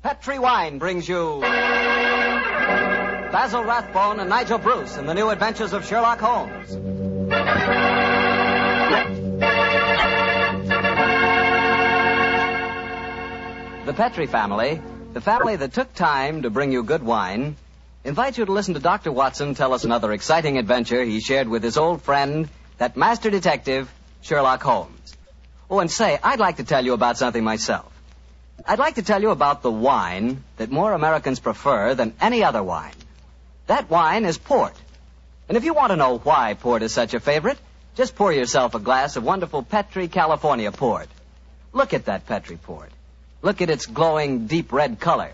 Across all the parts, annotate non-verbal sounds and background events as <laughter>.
Petri Wine brings you Basil Rathbone and Nigel Bruce in the new adventures of Sherlock Holmes. The Petri family, the family that took time to bring you good wine, invites you to listen to Dr. Watson tell us another exciting adventure he shared with his old friend, that master detective, Sherlock Holmes. Oh, and say, I'd like to tell you about something myself. I'd like to tell you about the wine that more Americans prefer than any other wine. That wine is port. And if you want to know why port is such a favorite, just pour yourself a glass of wonderful Petri California port. Look at that Petri port. Look at its glowing deep red color.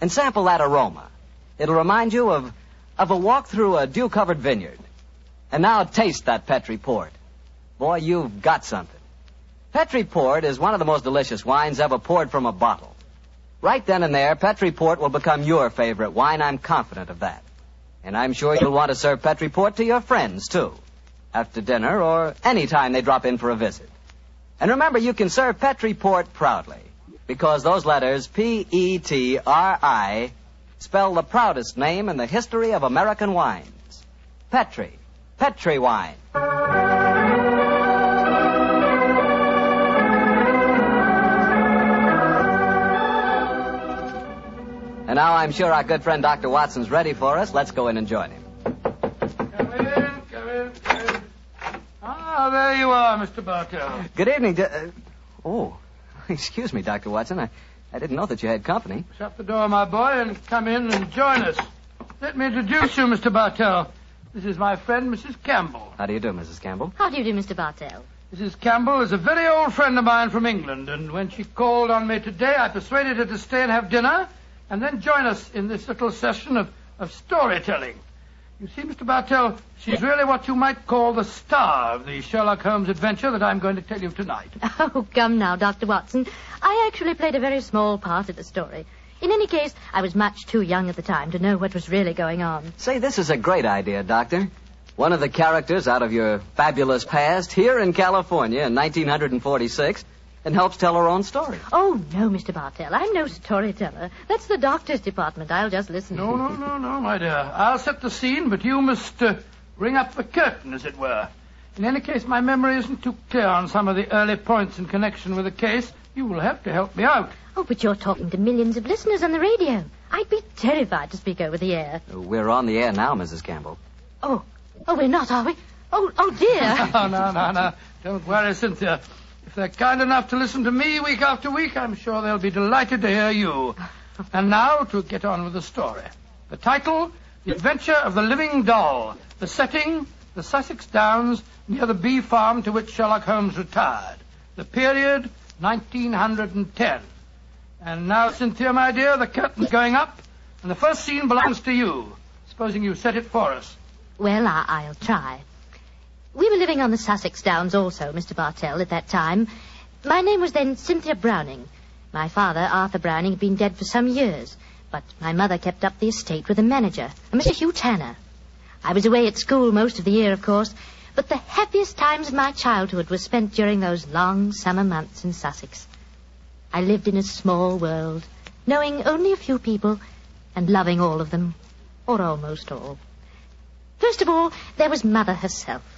And sample that aroma. It'll remind you of, of a walk through a dew-covered vineyard. And now taste that Petri port. Boy, you've got something. Petri Port is one of the most delicious wines ever poured from a bottle. Right then and there, Petri Port will become your favorite wine. I'm confident of that. And I'm sure you'll want to serve Petri Port to your friends, too. After dinner or any time they drop in for a visit. And remember, you can serve Petri Port proudly. Because those letters, P-E-T-R-I, spell the proudest name in the history of American wines. Petri. Petri wine. And now I'm sure our good friend Dr. Watson's ready for us. Let's go in and join him. Come in, come in, come in. Ah, there you are, Mr. Bartell. Good evening. D- uh, oh, <laughs> excuse me, Dr. Watson. I, I didn't know that you had company. Shut the door, my boy, and come in and join us. Let me introduce you, Mr. Bartell. This is my friend, Mrs. Campbell. How do you do, Mrs. Campbell? How do you do, Mr. Bartell? Mrs. Campbell is a very old friend of mine from England, and when she called on me today, I persuaded her to stay and have dinner, and then join us in this little session of, of storytelling. You see, Mr. Bartell, she's really what you might call the star of the Sherlock Holmes adventure that I'm going to tell you tonight. <laughs> Oh, come now, Dr. Watson. I actually played a very small part in the story. In any case, I was much too young at the time to know what was really going on. Say, this is a great idea, Doctor. One of the characters out of your fabulous past here in California in 1946 and helps tell her own story. Oh, no, Mr. Bartell. I'm no storyteller. That's the doctor's department. I'll just listen. No, no, no, no, my dear. I'll set the scene, but you must uh, ring up the curtain, as it were. In any case, my memory isn't too clear on some of the early points in connection with the case. You will have to help me out. Oh, but you're talking to millions of listeners on the radio. I'd be terrified to speak over the air. We're on the air now, Mrs. Campbell. Oh, oh, we're not, are we? Oh, oh dear. <laughs> no, no, no, no. Don't worry, Cynthia. If they're kind enough to listen to me week after week, I'm sure they'll be delighted to hear you. <laughs> And now to get on with the story. The title, The Adventure of the Living Doll. The setting, the Sussex Downs near the bee farm to which Sherlock Holmes retired. The period, 1910. And now, Cynthia, my dear, the curtain's going up, and the first scene belongs to you. Supposing you set it for us. Well, I- I'll try. We were living on the Sussex Downs also, Mr. Bartell, at that time. My name was then Cynthia Browning. My father, Arthur Browning, had been dead for some years, but my mother kept up the estate with a manager, a Mr. Hugh Tanner. I was away at school most of the year, of course, but the happiest times of my childhood were spent during those long summer months in Sussex. I lived in a small world, knowing only a few people and loving all of them, or almost all. First of all, there was Mother herself.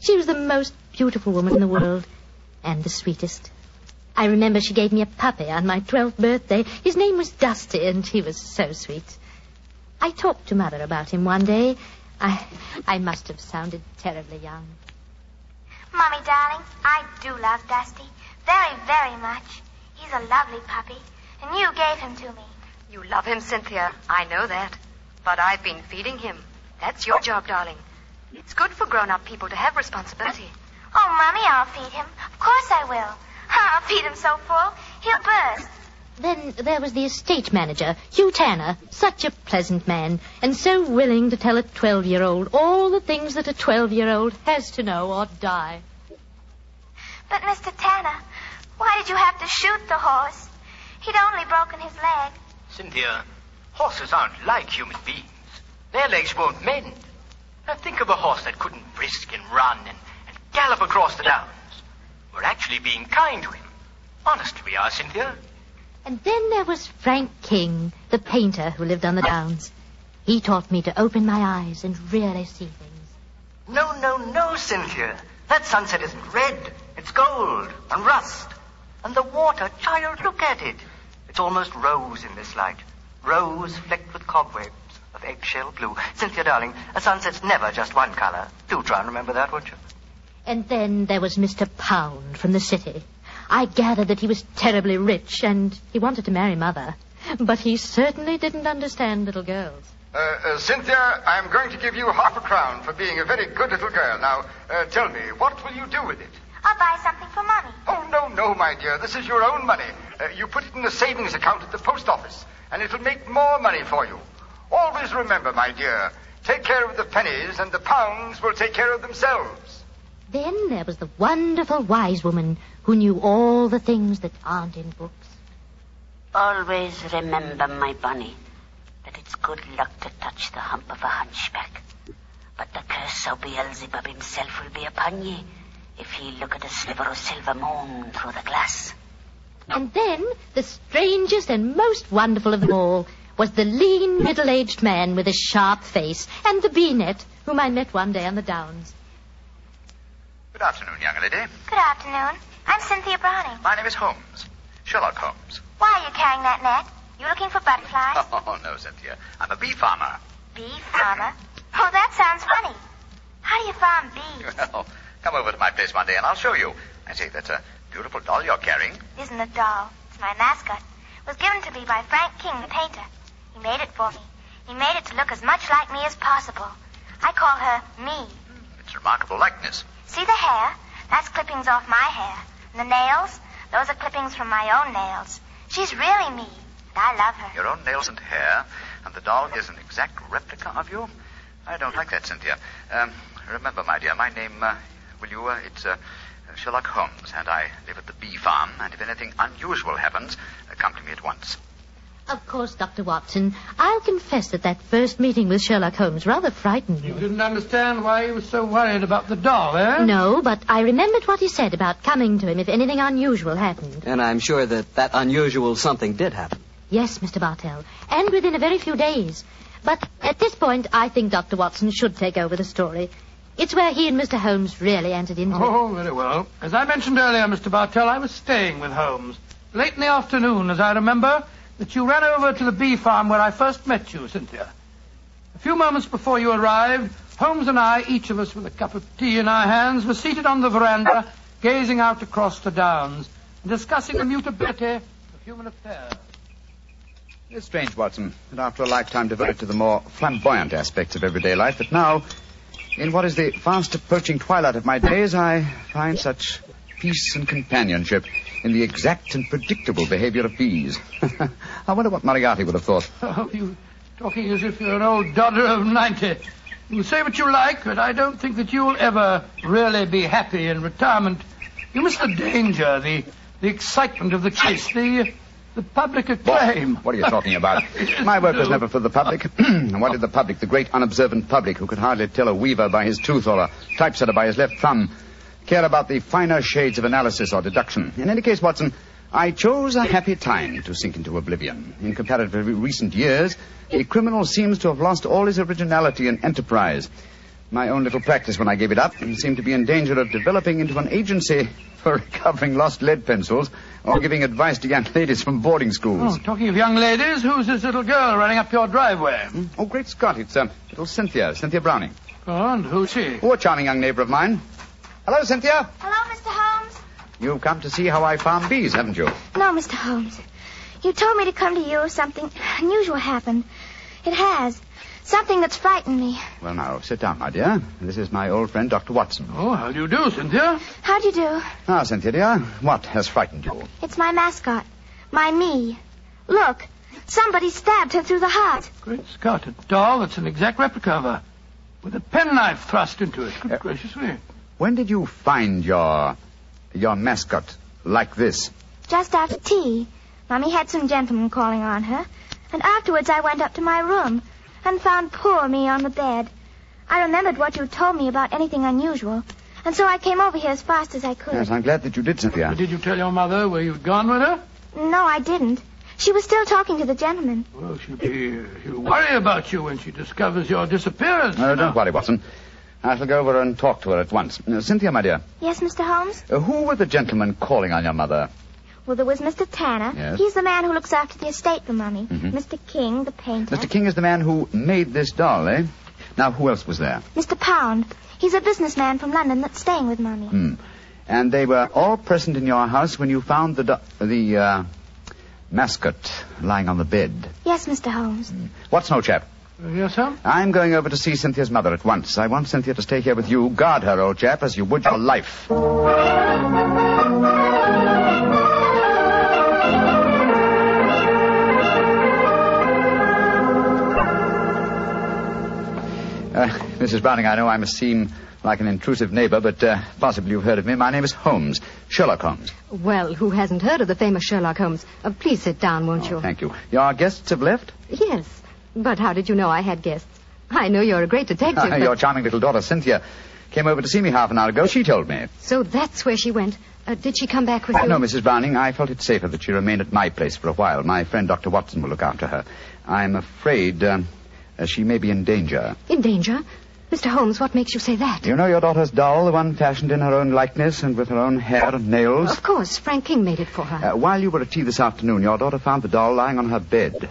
She was the most beautiful woman in the world, and the sweetest. I remember she gave me a puppy on my 12th birthday. His name was Dusty, and he was so sweet. I talked to Mother about him one day. I, I must have sounded terribly young. Mommy, darling, I do love Dusty. Very, very much. He's a lovely puppy, and you gave him to me. You love him, Cynthia. I know that. But I've been feeding him. That's your job, darling. It's good for grown-up people to have responsibility. Oh, Mommy, I'll feed him. Of course I will. <laughs> I'll feed him so full, he'll burst. Then there was the estate manager, Hugh Tanner, such a pleasant man, and so willing to tell a 12-year-old all the things that a 12-year-old has to know or die. But, Mr. Tanner, why did you have to shoot the horse? He'd only broken his leg. Cynthia, horses aren't like human beings. Their legs won't mend. Now think of a horse that couldn't brisk and run and, and gallop across the downs. We're actually being kind to him. Honest we are, Cynthia. And then there was Frank King, the painter who lived on the downs. He taught me to open my eyes and really see things. No, no, no, Cynthia. That sunset isn't red. It's gold and rust. And the water, child, look at it. It's almost rose in this light. Rose flecked with cobwebs of eggshell blue. Cynthia, darling, a sunset's never just one color. Do try and remember that, won't you? And then there was Mr. Pound from the city. I gathered that he was terribly rich and he wanted to marry Mother. But he certainly didn't understand little girls. Uh, uh, Cynthia, I'm going to give you half a crown for being a very good little girl. Now, uh, tell me, what will you do with it? I'll buy something for Mommy. Oh, no, no, my dear. This is your own money. Uh, you put it in the savings account at the post office, and it'll make more money for you. Always remember, my dear, take care of the pennies, and the pounds will take care of themselves. Then there was the wonderful wise woman who knew all the things that aren't in books. Always remember, my bunny, that it's good luck to touch the hump of a hunchback. But the curse of Beelzebub himself will be upon ye if ye look at a sliver of silver moon through the glass. And then the strangest and most wonderful of them all was the lean, middle-aged man with a sharp face and the bee-net whom I met one day on the downs. Good afternoon, young lady. Good afternoon. I'm Cynthia Browning. My name is Holmes. Sherlock Holmes. Why are you carrying that net? You looking for butterflies? <laughs> Oh, no, Cynthia. I'm a bee farmer. Bee farmer? Oh, that sounds funny. How do you farm bees? <laughs> Well, come over to my place one day and I'll show you. I say, that's a beautiful doll you're carrying. Isn't a doll. It's my mascot. It was given to me by Frank King, the painter. He made it for me. He made it to look as much like me as possible. I call her me. It's remarkable likeness. See the hair? That's clippings off my hair. And the nails? Those are clippings from my own nails. She's really me. And I love her. Your own nails and hair, and the doll is an exact replica of you? I don't like that, Cynthia. Um, remember, my dear, my name, uh, will you, uh, it's uh, Sherlock Holmes, and I live at the bee farm, and if anything unusual happens, uh, come to me at once. Of course, Dr. Watson, I'll confess that that first meeting with Sherlock Holmes rather frightened me. You didn't understand why he was so worried about the doll, eh? No, but I remembered what he said about coming to him if anything unusual happened. And I'm sure that that unusual something did happen. Yes, Mr. Bartell, and within a very few days. But at this point, I think Dr. Watson should take over the story. It's where he and Mr. Holmes really entered into it. Oh, very well. As I mentioned earlier, Mr. Bartell, I was staying with Holmes. Late in the afternoon, as I remember, that you ran over to the bee farm where I first met you, Cynthia. A few moments before you arrived, Holmes and I, each of us with a cup of tea in our hands, were seated on the veranda, gazing out across the downs, and discussing the mutability of human affairs. It's strange, Watson, that after a lifetime devoted to the more flamboyant aspects of everyday life, that now, in what is the fast approaching twilight of my days, I find such peace and companionship in the exact and predictable behavior of bees. <laughs> I wonder what Moriarty would have thought. Oh, you talking as if you're an old dodder of 90. You say what you like, but I don't think that you'll ever really be happy in retirement. You miss the danger, the, the excitement of the chase, the, the public acclaim. What are you talking about? <laughs> My work was never for the public. <clears throat> And what did the public, the great unobservant public, who could hardly tell a weaver by his tooth or a typesetter by his left thumb, care about the finer shades of analysis or deduction? In any case, Watson, I chose a happy time to sink into oblivion. In comparatively recent years, a criminal seems to have lost all his originality and enterprise. My own little practice when I gave it up seemed to be in danger of developing into an agency for <laughs> recovering lost lead pencils or giving advice to young <laughs> ladies from boarding schools. Oh, talking of young ladies, who's this little girl running up your driveway? Oh, great Scott, it's um, little Cynthia, Cynthia Browning. Oh, and who's she? Oh, a charming young neighbor of mine. Hello, Cynthia. Hello, Mr. Holmes. You've come to see how I farm bees, haven't you? No, Mr. Holmes. You told me to come to you if something unusual happened. It has. Something that's frightened me. Well, now, sit down, my dear. This is my old friend, Dr. Watson. Oh, how do you do, Cynthia? How do you do? Now, Cynthia, dear, what has frightened you? It's my mascot. My me. Look. Somebody stabbed her through the heart. Great Scott, a doll that's an exact replica of her. With a penknife thrust into it. Good eh. gracious me. When did you find your your mascot like this? Just after tea. Mummy had some gentlemen calling on her. And afterwards I went up to my room and found poor me on the bed. I remembered what you told me about anything unusual. And so I came over here as fast as I could. Yes, I'm glad that you did, Cynthia. Did you tell your mother where you'd gone with her? No, I didn't. She was still talking to the gentleman. Well, she'll be she'll worry about you when she discovers your disappearance. No, don't worry, Watson. I shall go over and talk to her at once. Uh, Cynthia, my dear, Yes, Mr. Holmes? uh, who were the gentlemen calling on your mother? Well, there was Mr. Tanner. Yes. He's the man who looks after the estate for Mummy. Mhm. Mr. King, the painter. Mr. King is the man who made this doll, eh? Now, who else was there? Mr. Pound. He's a businessman from London that's staying with Mummy. Hmm. And they were all present in your house when you found the do- the uh, mascot lying on the bed. Yes, Mr. Holmes. What's no chap? Uh, yes, sir? I'm going over to see Cynthia's mother at once. I want Cynthia to stay here with you. Guard her, old chap, as you would your life. Uh, Mrs. Browning, I know I must seem like an intrusive neighbor, but uh, possibly you've heard of me. My name is Holmes, Sherlock Holmes. Well, who hasn't heard of the famous Sherlock Holmes? Uh, please sit down, won't you? Thank you. Your guests have left? Yes. But how did you know I had guests? I know you're a great detective. <laughs> but- Your charming little daughter, Cynthia, came over to see me half an hour ago. She told me. So that's where she went. Uh, did she come back with you? No, Mrs. Browning, I felt it safer that she remained at my place for a while. My friend Dr. Watson will look after her. I'm afraid um, uh, she may be in danger. In danger? Mr. Holmes, what makes you say that? You know your daughter's doll, the one fashioned in her own likeness and with her own hair and nails? Of course, Frank King made it for her. Uh, while you were at tea this afternoon, your daughter found the doll lying on her bed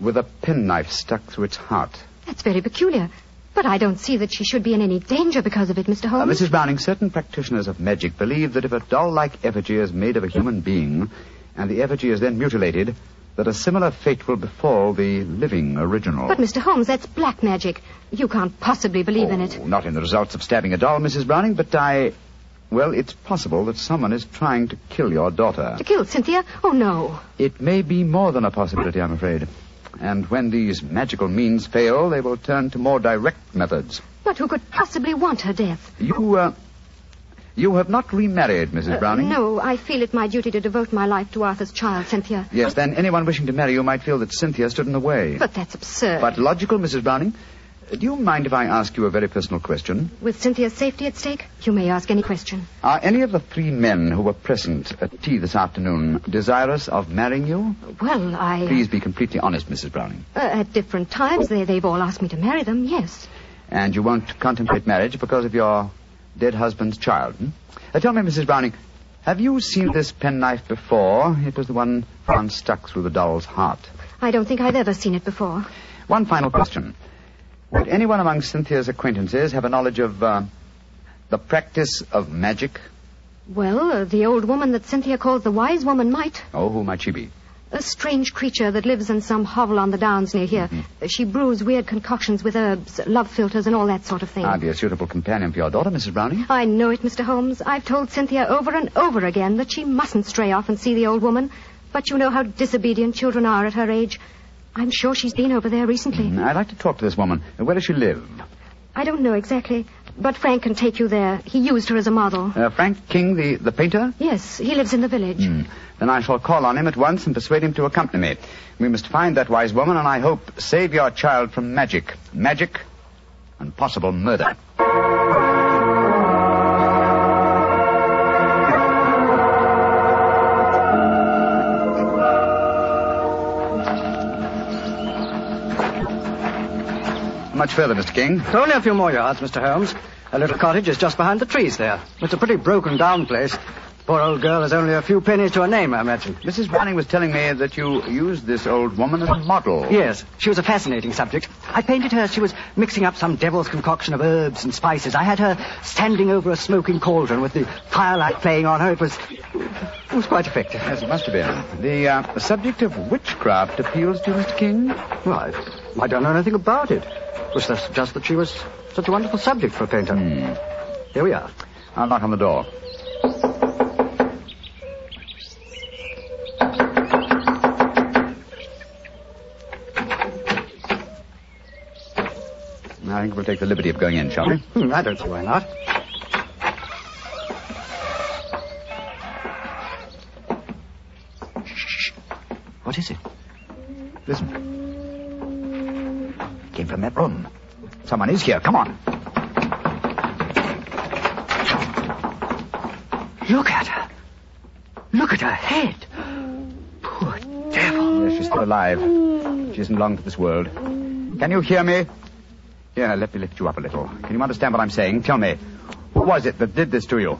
with a penknife stuck through its heart. That's very peculiar. But I don't see that she should be in any danger because of it, Mr. Uh, Holmes. Mrs. Browning, certain practitioners of magic believe that if a doll like effigy is made of a human being and the effigy is then mutilated, that a similar fate will befall the living original. But, Mr. Holmes, that's black magic. You can't possibly believe in it. Not in the results of stabbing a doll, Mrs. Browning, but I. Well, it's possible that someone is trying to kill your daughter. To kill Cynthia? Oh, no. It may be more than a possibility, I'm afraid. And when these magical means fail, they will turn to more direct methods. But who could possibly want her death? You, uh. You have not remarried, Mrs. Uh, Browning? no, I feel it my duty to devote my life to Arthur's child, Cynthia. Yes, then anyone wishing to marry you might feel that Cynthia stood in the way. But that's absurd. But logical, Mrs. Browning. Do you mind if I ask you a very personal question? With Cynthia's safety at stake, you may ask any question. Are any of the three men who were present at tea this afternoon desirous of marrying you? Well, I. uh, Please be completely honest, Mrs. Browning. Uh, at different times, they, they've all asked me to marry them, yes. And you won't contemplate marriage because of your dead husband's child. Hmm? Uh, tell me, Mrs. Browning, have you seen this penknife before? It was the one found stuck through the doll's heart. I don't think I've ever seen it before. One final question. Would anyone among Cynthia's acquaintances have a knowledge of uh, the practice of magic? Well, uh, the old woman that Cynthia calls the wise woman might. Oh, who might she be? A strange creature that lives in some hovel on the downs near here. Uh, She brews weird concoctions with herbs, love philters, and all that sort of thing. I'd be a suitable companion for your daughter, Mrs. Browning. I know it, Mr. Holmes. I've told Cynthia over and over again that she mustn't stray off and see the old woman. But you know how disobedient children are at her age. I'm sure she's been over there recently. I'd like to talk to this woman. Where does she live? I don't know exactly, but Frank can take you there. He used her as a model. Uh, Frank King, the, the painter? Yes, he lives in the village. Hmm. Then I shall call on him at once and persuade him to accompany me. We must find that wise woman and I hope save your child from magic. Magic and possible murder. Much further, Mr. King. Only a few more yards, Mr. Holmes. A little cottage is just behind the trees there. It's a pretty broken down place. Poor old girl has only a few pennies to her name, I imagine. Mrs. Browning was telling me that you used this old woman as a model. Yes, she was a fascinating subject. I painted her as she was mixing up some devil's concoction of herbs and spices. I had her standing over a smoking cauldron with the firelight playing on her. It was, it was quite effective. Yes, it must have been. The, uh, subject of witchcraft appeals to you, Mr. King? Well, I, I don't know anything about it. It was just, that she was such a wonderful subject for a painter. Hmm. Here we are. I'll knock on the door. I think we'll take the liberty of going in, shall we? Hmm, I don't see why not. That room. Someone is here. Come on. Look at her. Look at her head. Poor devil. Yes, she's still alive. She isn't long for this world. Can you hear me? Here, let me lift you up a little. Can you understand what I'm saying? Tell me, who was it that did this to you?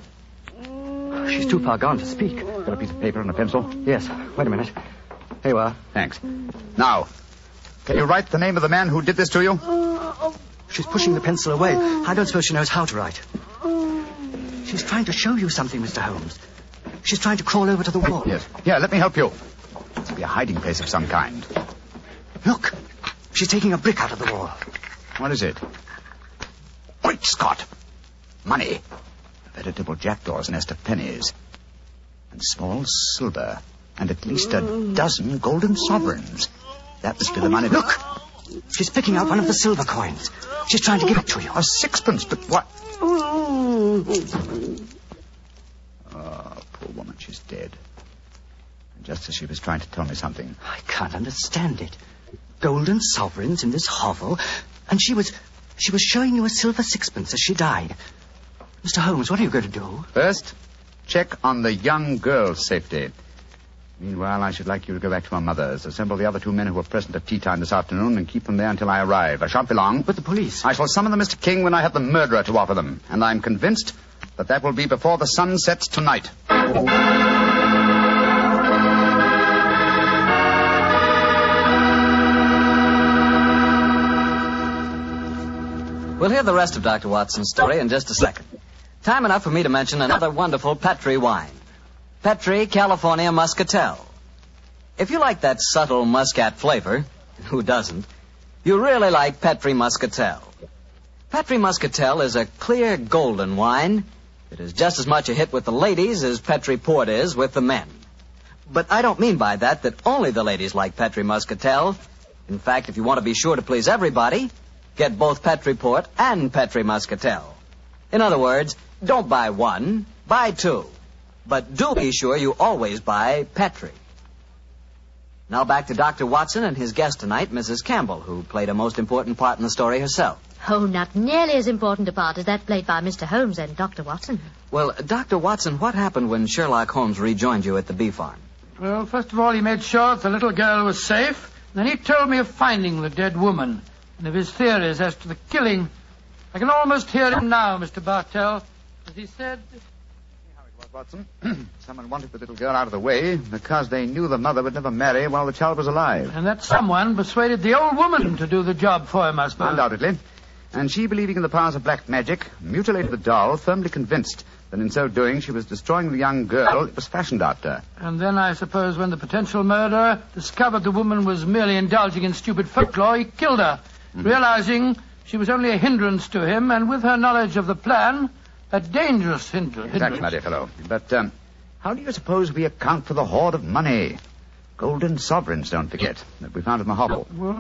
She's too far gone to speak. Got a piece of paper and a pencil? Yes. Wait a minute. Here you are. Thanks. Now, can you write the name of the man who did this to you? She's pushing the pencil away. I don't suppose she knows how to write. She's trying to show you something, Mr. Holmes. She's trying to crawl over to the wall. Yes. Here, let me help you. Must be a hiding place of some kind. Look. She's taking a brick out of the wall. What is it? Great Scott! Money. A veritable jackdaw's nest of pennies. And small silver. And at least a dozen golden sovereigns. That must be the money. Look! She's picking out one of the silver coins. She's trying to give it to you. A sixpence, but what? Oh, poor woman, she's dead. And just as she was trying to tell me something. I can't understand it. Golden sovereigns in this hovel, and she was she was showing you a silver sixpence as she died. Mr. Holmes, what are you going to do? First, check on the young girl's safety. Meanwhile, I should like you to go back to my mother's. Assemble the other two men who were present at tea time this afternoon and keep them there until I arrive. I shan't be long. But the police. I shall summon them, Mr. King, when I have the murderer to offer them. And I'm convinced that that will be before the sun sets tonight. We'll hear the rest of Dr. Watson's story in just a second. Time enough for me to mention another wonderful Petri wine. Petri California Muscatel. If you like that subtle muscat flavor, <laughs> who doesn't, you really like Petri Muscatel. Petri Muscatel is a clear golden wine that is just as much a hit with the ladies as Petri Port is with the men. But I don't mean by that that only the ladies like Petri Muscatel. In fact, if you want to be sure to please everybody, get both Petri Port and Petri Muscatel. In other words, don't buy one, buy two. But do be sure you always buy Petri. Now back to Dr. Watson and his guest tonight, Mrs. Campbell, who played a most important part in the story herself. Oh, not nearly as important a part as that played by Mr. Holmes and Dr. Watson. Well, Dr. Watson, what happened when Sherlock Holmes rejoined you at the bee farm? Well, first of all, he made sure that the little girl was safe. Then he told me of finding the dead woman and of his theories as to the killing. I can almost hear him now, Mr. Bartell, as he said. Watson. <clears throat> Someone wanted the little girl out of the way because they knew the mother would never marry while the child was alive. And that someone persuaded the old woman to do the job for him, I suppose. Undoubtedly. And she, believing in the powers of black magic, mutilated the doll, firmly convinced that in so doing she was destroying the young girl it was fashioned after. And then I suppose when the potential murderer discovered the woman was merely indulging in stupid folklore, he killed her, Mm-hmm. realizing she was only a hindrance to him, and with her knowledge of the plan, a dangerous hindrance. Exactly, my dear fellow. But um, how do you suppose we account for the hoard of money? Golden sovereigns, don't forget, that we found in the hovel. Well,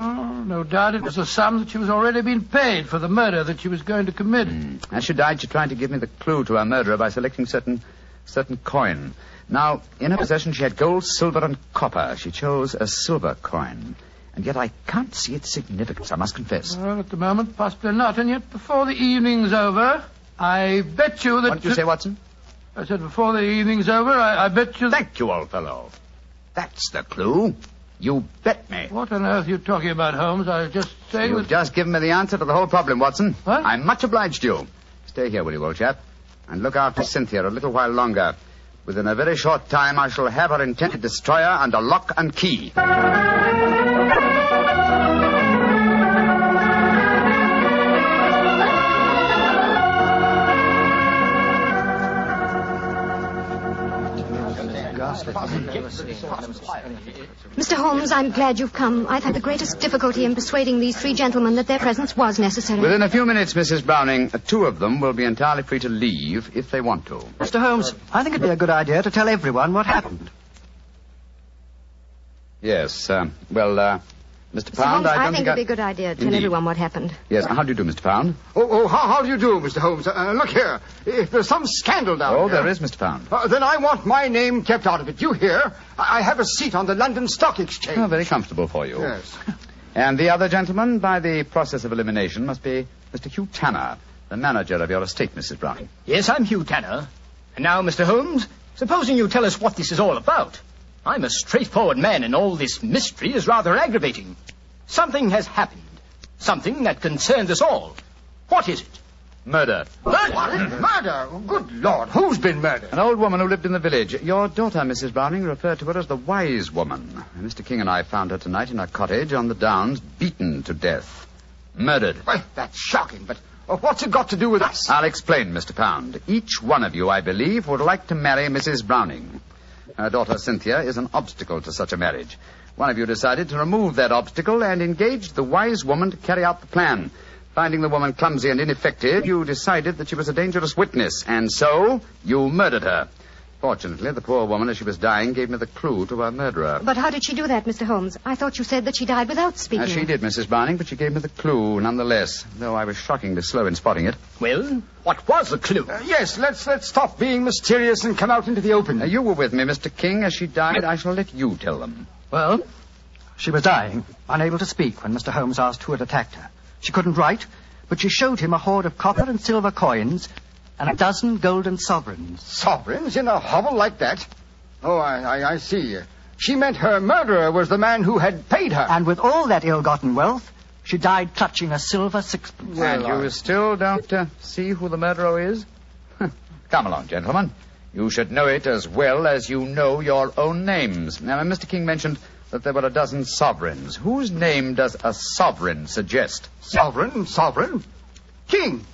no doubt it was a sum that she was already being paid for the murder that she was going to commit. As she died, she tried to give me the clue to her murderer by selecting certain certain coin. Now, in her possession, she had gold, silver, and copper. She chose a silver coin. And yet I can't see its significance, I must confess. Well, at the moment, possibly not. And yet, before the evening's over, I bet you that. What did you say, Watson? I said before the evening's over, I, I bet you. Thank you, old fellow. That's the clue. You bet me. What on earth are you talking about, Holmes? I was just saying You've that. just given me the answer to the whole problem, Watson. What? I'm much obliged to you. Stay here, will you, old chap? And look after Cynthia a little while longer. Within a very short time, I shall have her intended destroyer under lock and key. Mr. Holmes, I'm glad you've come. I've had the greatest difficulty in persuading these three gentlemen that their presence was necessary. Within a few minutes, Mrs. Browning, uh, two of them will be entirely free to leave if they want to. Mr. Holmes, I think it'd be a good idea to tell everyone what happened. Yes, uh, well, uh, Mr. Mr. Pound, Holmes, I I don't think think it'd be a good idea to tell Indeed. everyone what happened. Yes, how do you do, Mr. Pound? Oh, oh how, how do you do, Mr. Holmes? Uh, look here. If there's some scandal down Oh, here... there is, Mr. Pound. Uh, then I want my name kept out of it. You hear? I, I have a seat on the London Stock Exchange. Oh, very comfortable for you. Yes. <laughs> And the other gentleman, by the process of elimination, must be Mr. Hugh Tanner, the manager of your estate, Mrs. Browning. Yes, I'm Hugh Tanner. And now, Mr. Holmes, supposing you tell us what this is all about. I'm a straightforward man, and all this mystery is rather aggravating. Something has happened. Something that concerns us all. What is it? Murder. Murder? Murder? Oh, good Lord, who's been murdered? An old woman who lived in the village. Your daughter, Mrs. Browning, referred to her as the wise woman. Mr. King and I found her tonight in her cottage on the downs, beaten to death. Murdered. Well, that's shocking, but what's it got to do with us? I'll explain, Mr. Pound. Each one of you, I believe, would like to marry Mrs. Browning. Her daughter Cynthia is an obstacle to such a marriage. One of you decided to remove that obstacle and engaged the wise woman to carry out the plan. Finding the woman clumsy and ineffective, you decided that she was a dangerous witness, and so you murdered her. Fortunately, the poor woman, as she was dying, gave me the clue to her murderer. But how did she do that, Mr. Holmes? I thought you said that she died without speaking. As she did, Mrs. Browning, but she gave me the clue nonetheless, though I was shockingly slow in spotting it. Well, what was the clue? Uh, yes, let's let's stop being mysterious and come out into the open. Uh, you were with me, Mr. King. As she died, I shall let you tell them. Well, she was dying, unable to speak when Mr. Holmes asked who had attacked her. She couldn't write, but she showed him a hoard of copper and silver coins and a dozen golden sovereigns. Sovereigns in a hovel like that? Oh, I, I, I see. She meant her murderer was the man who had paid her. And with all that ill-gotten wealth, she died clutching a silver sixpence. and you I- still don't uh, see who the murderer is? <laughs> Come along, gentlemen. You should know it as well as you know your own names. Now, Mr. King mentioned that there were a dozen sovereigns. Whose name does a sovereign suggest? Sovereign, sovereign. King.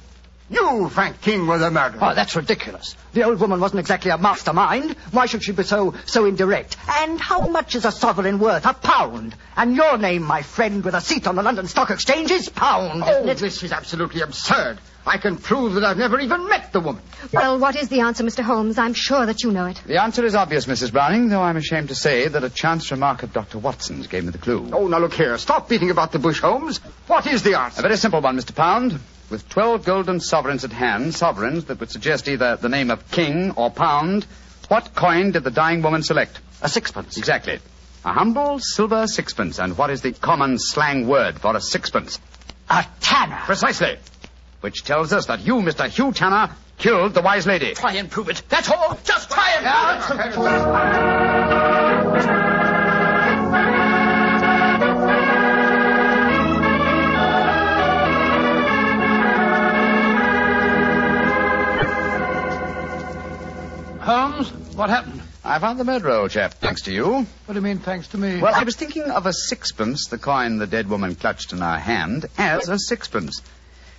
You, Frank King, were the murderer. Oh, that's ridiculous. The old woman wasn't exactly a mastermind. Why should she be so so indirect? And how much is a sovereign worth? A pound. And your name, my friend, with a seat on the London Stock Exchange, is Pound. Oh, isn't it? this is absolutely absurd. I can prove that I've never even met the woman. Well, what is the answer, Mr. Holmes? I'm sure that you know it. The answer is obvious, Mrs. Browning, though I'm ashamed to say that a chance remark of Dr. Watson's gave me the clue. Oh, now look here. Stop beating about the bush, Holmes. What is the answer? A very simple one, Mr. Pound. With 12 golden sovereigns at hand, sovereigns that would suggest either the name of King or Pound, what coin did the dying woman select? A sixpence. Exactly. A humble silver sixpence. And what is the common slang word for a sixpence? A tanner. Precisely. Which tells us that you, Mr. Hugh Tanner, killed the wise lady. Try and prove it. That's all. Just try and prove it. Holmes, what happened? I found the murderer, old chap, thanks to you. What do you mean, thanks to me? Well, I was thinking of a sixpence, the coin the dead woman clutched in her hand, as a sixpence.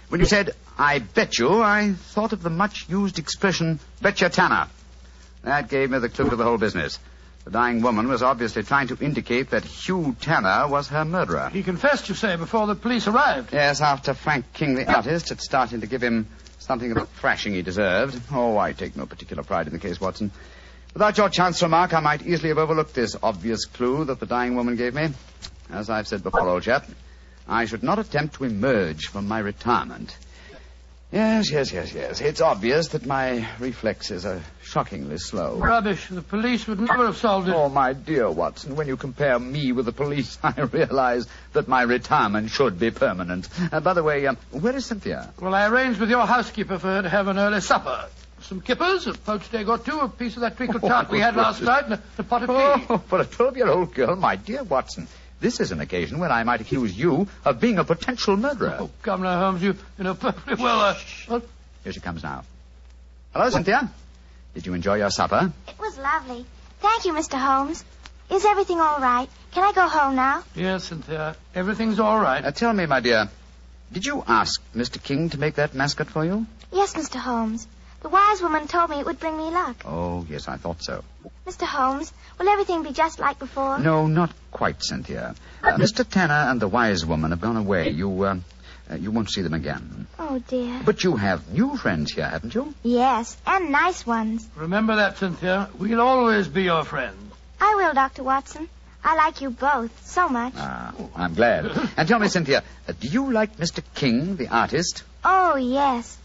When you said, I bet you, I thought of the much used expression, betcha Tanner. That gave me the clue to the whole business. The dying woman was obviously trying to indicate that Hugh Tanner was her murderer. He confessed, you say, before the police arrived. Yes, after Frank King, the artist, had started to give him something of the thrashing he deserved. Oh, I take no particular pride in the case, Watson. Without your chance remark, I might easily have overlooked this obvious clue that the dying woman gave me. As I've said before, old chap, I should not attempt to emerge from my retirement. Yes, yes, yes, yes. It's obvious that my reflexes are shockingly slow. Rubbish. The police would never have solved it. Oh, my dear Watson, when you compare me with the police, <laughs> I realize that my retirement should be permanent. Uh, by the way, um, where is Cynthia? Well, I arranged with your housekeeper for her to have an early supper. Some kippers, a poached egg or two, a piece of that treacle tart we had last night, and a, a pot of tea. Oh, for a 12-year-old girl, my dear Watson, this is an occasion when I might accuse you of being a potential murderer. Oh, come now, Holmes, you, you know perfectly well. Uh, well, Here she comes now. Hello, Cynthia. Did you enjoy your supper? It was lovely. Thank you, Mr. Holmes. Is everything all right? Can I go home now? Yes, Cynthia. Everything's all right. Uh, tell me, my dear, did you ask Mr. King to make that mascot for you? Yes, Mr. Holmes. The wise woman told me it would bring me luck. Oh, yes, I thought so. Mr. Holmes, will everything be just like before? No, not quite, Cynthia. Uh, Mr. Tanner and the wise woman have gone away. You, uh, uh, you won't see them again. Oh, dear. But you have new friends here, haven't you? Yes, and nice ones. Remember that, Cynthia. We'll always be your friends. I will, Dr. Watson. I like you both so much. Ah, I'm glad. <laughs> and tell me, Cynthia, uh, do you like Mr. King, the artist? Oh, yes.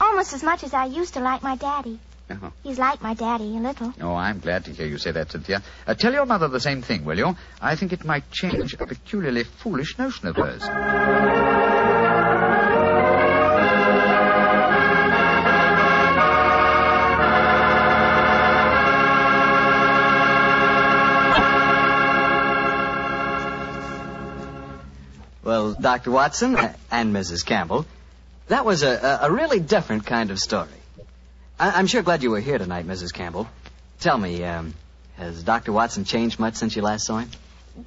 Almost as much as I used to like my daddy. Uh-huh. He's like my daddy a little. Oh, I'm glad to hear you say that, Cynthia. Uh, tell your mother the same thing, will you? I think it might change a peculiarly foolish notion of hers. Well, Dr. Watson and Mrs. Campbell, that was a, a, a really different kind of story. I, I'm sure glad you were here tonight, Mrs. Campbell. Tell me, um, has Dr. Watson changed much since you last saw him?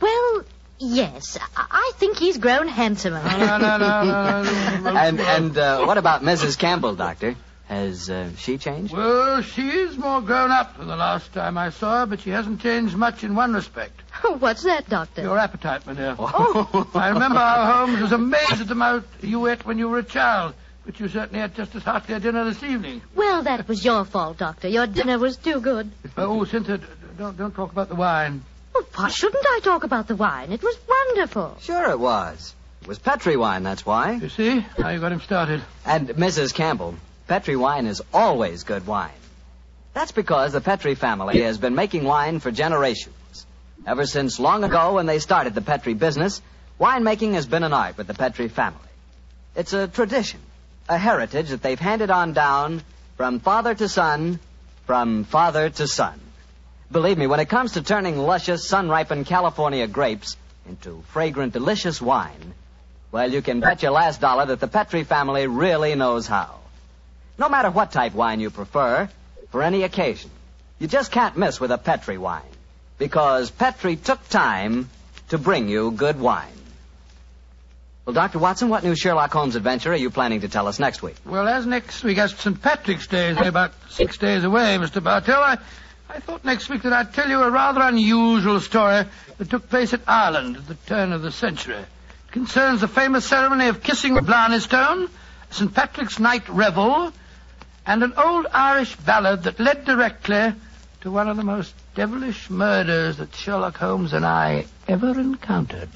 Well, yes. I, I think he's grown handsomer. No, no, no, no, no. <laughs> And and uh, what about Mrs. Campbell, Doctor? Has uh, she changed? Well, she is more grown up than the last time I saw her, but she hasn't changed much in one respect. <laughs> What's that, Doctor? Your appetite, my dear. Oh. <laughs> I remember how Holmes was amazed at the amount you ate when you were a child, but you certainly ate just as heartily a dinner this evening. Well, that was your fault, Doctor. Your dinner was too good. Oh, Cynthia, don't don't talk about the wine. Well, why shouldn't I talk about the wine? It was wonderful. Sure it was. It was Petri wine, that's why. You see? Now you got him started. And Mrs. Campbell, Petri wine is always good wine. That's because the Petri family has been making wine for generations. Ever since long ago when they started the Petri business, winemaking has been an art with the Petri family. It's a tradition, a heritage that they've handed on down from father to son, from father to son. Believe me, when it comes to turning luscious, sun-ripened California grapes into fragrant, delicious wine, well, you can bet your last dollar that the Petri family really knows how. No matter what type wine you prefer, for any occasion, you just can't miss with a Petri wine. Because Petri took time to bring you good wine. Well, Dr. Watson, what new Sherlock Holmes adventure are you planning to tell us next week? Well, as next week as St. Patrick's Day is about six days away, Mr. Bartell, I, I thought next week that I'd tell you a rather unusual story that took place at Ireland at the turn of the century. It concerns the famous ceremony of kissing the Blarney Stone, St. Patrick's Night Revel, and an old Irish ballad that led directly to one of the most devilish murders that Sherlock Holmes and I ever encountered.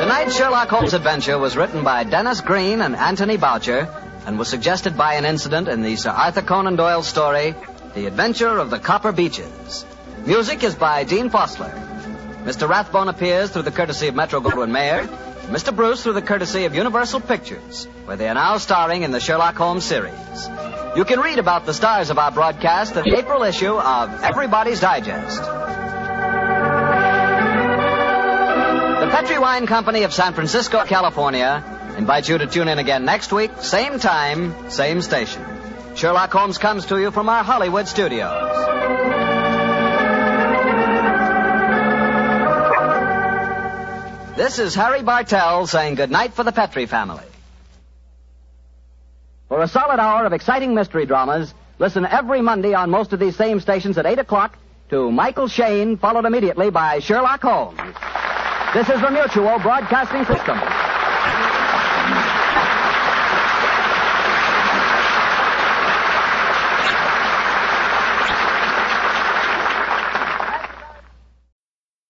Tonight's Sherlock Holmes adventure was written by Denis Green and Anthony Boucher and was suggested by an incident in the Sir Arthur Conan Doyle story, The Adventure of the Copper Beeches. Music is by Dean Fossler. Mr. Rathbone appears through the courtesy of Metro Goldwyn Mayer, Mr. Bruce through the courtesy of Universal Pictures, where they are now starring in the Sherlock Holmes series. You can read about the stars of our broadcast in the April issue of Everybody's Digest. The Petri Wine Company of San Francisco, California, invites you to tune in again next week, same time, same station. Sherlock Holmes comes to you from our Hollywood studios. This is Harry Bartell saying goodnight for the Petri family. For a solid hour of exciting mystery dramas, listen every Monday on most of these same stations at 8 o'clock to Michael Shayne, followed immediately by Sherlock Holmes. This is the Mutual Broadcasting System.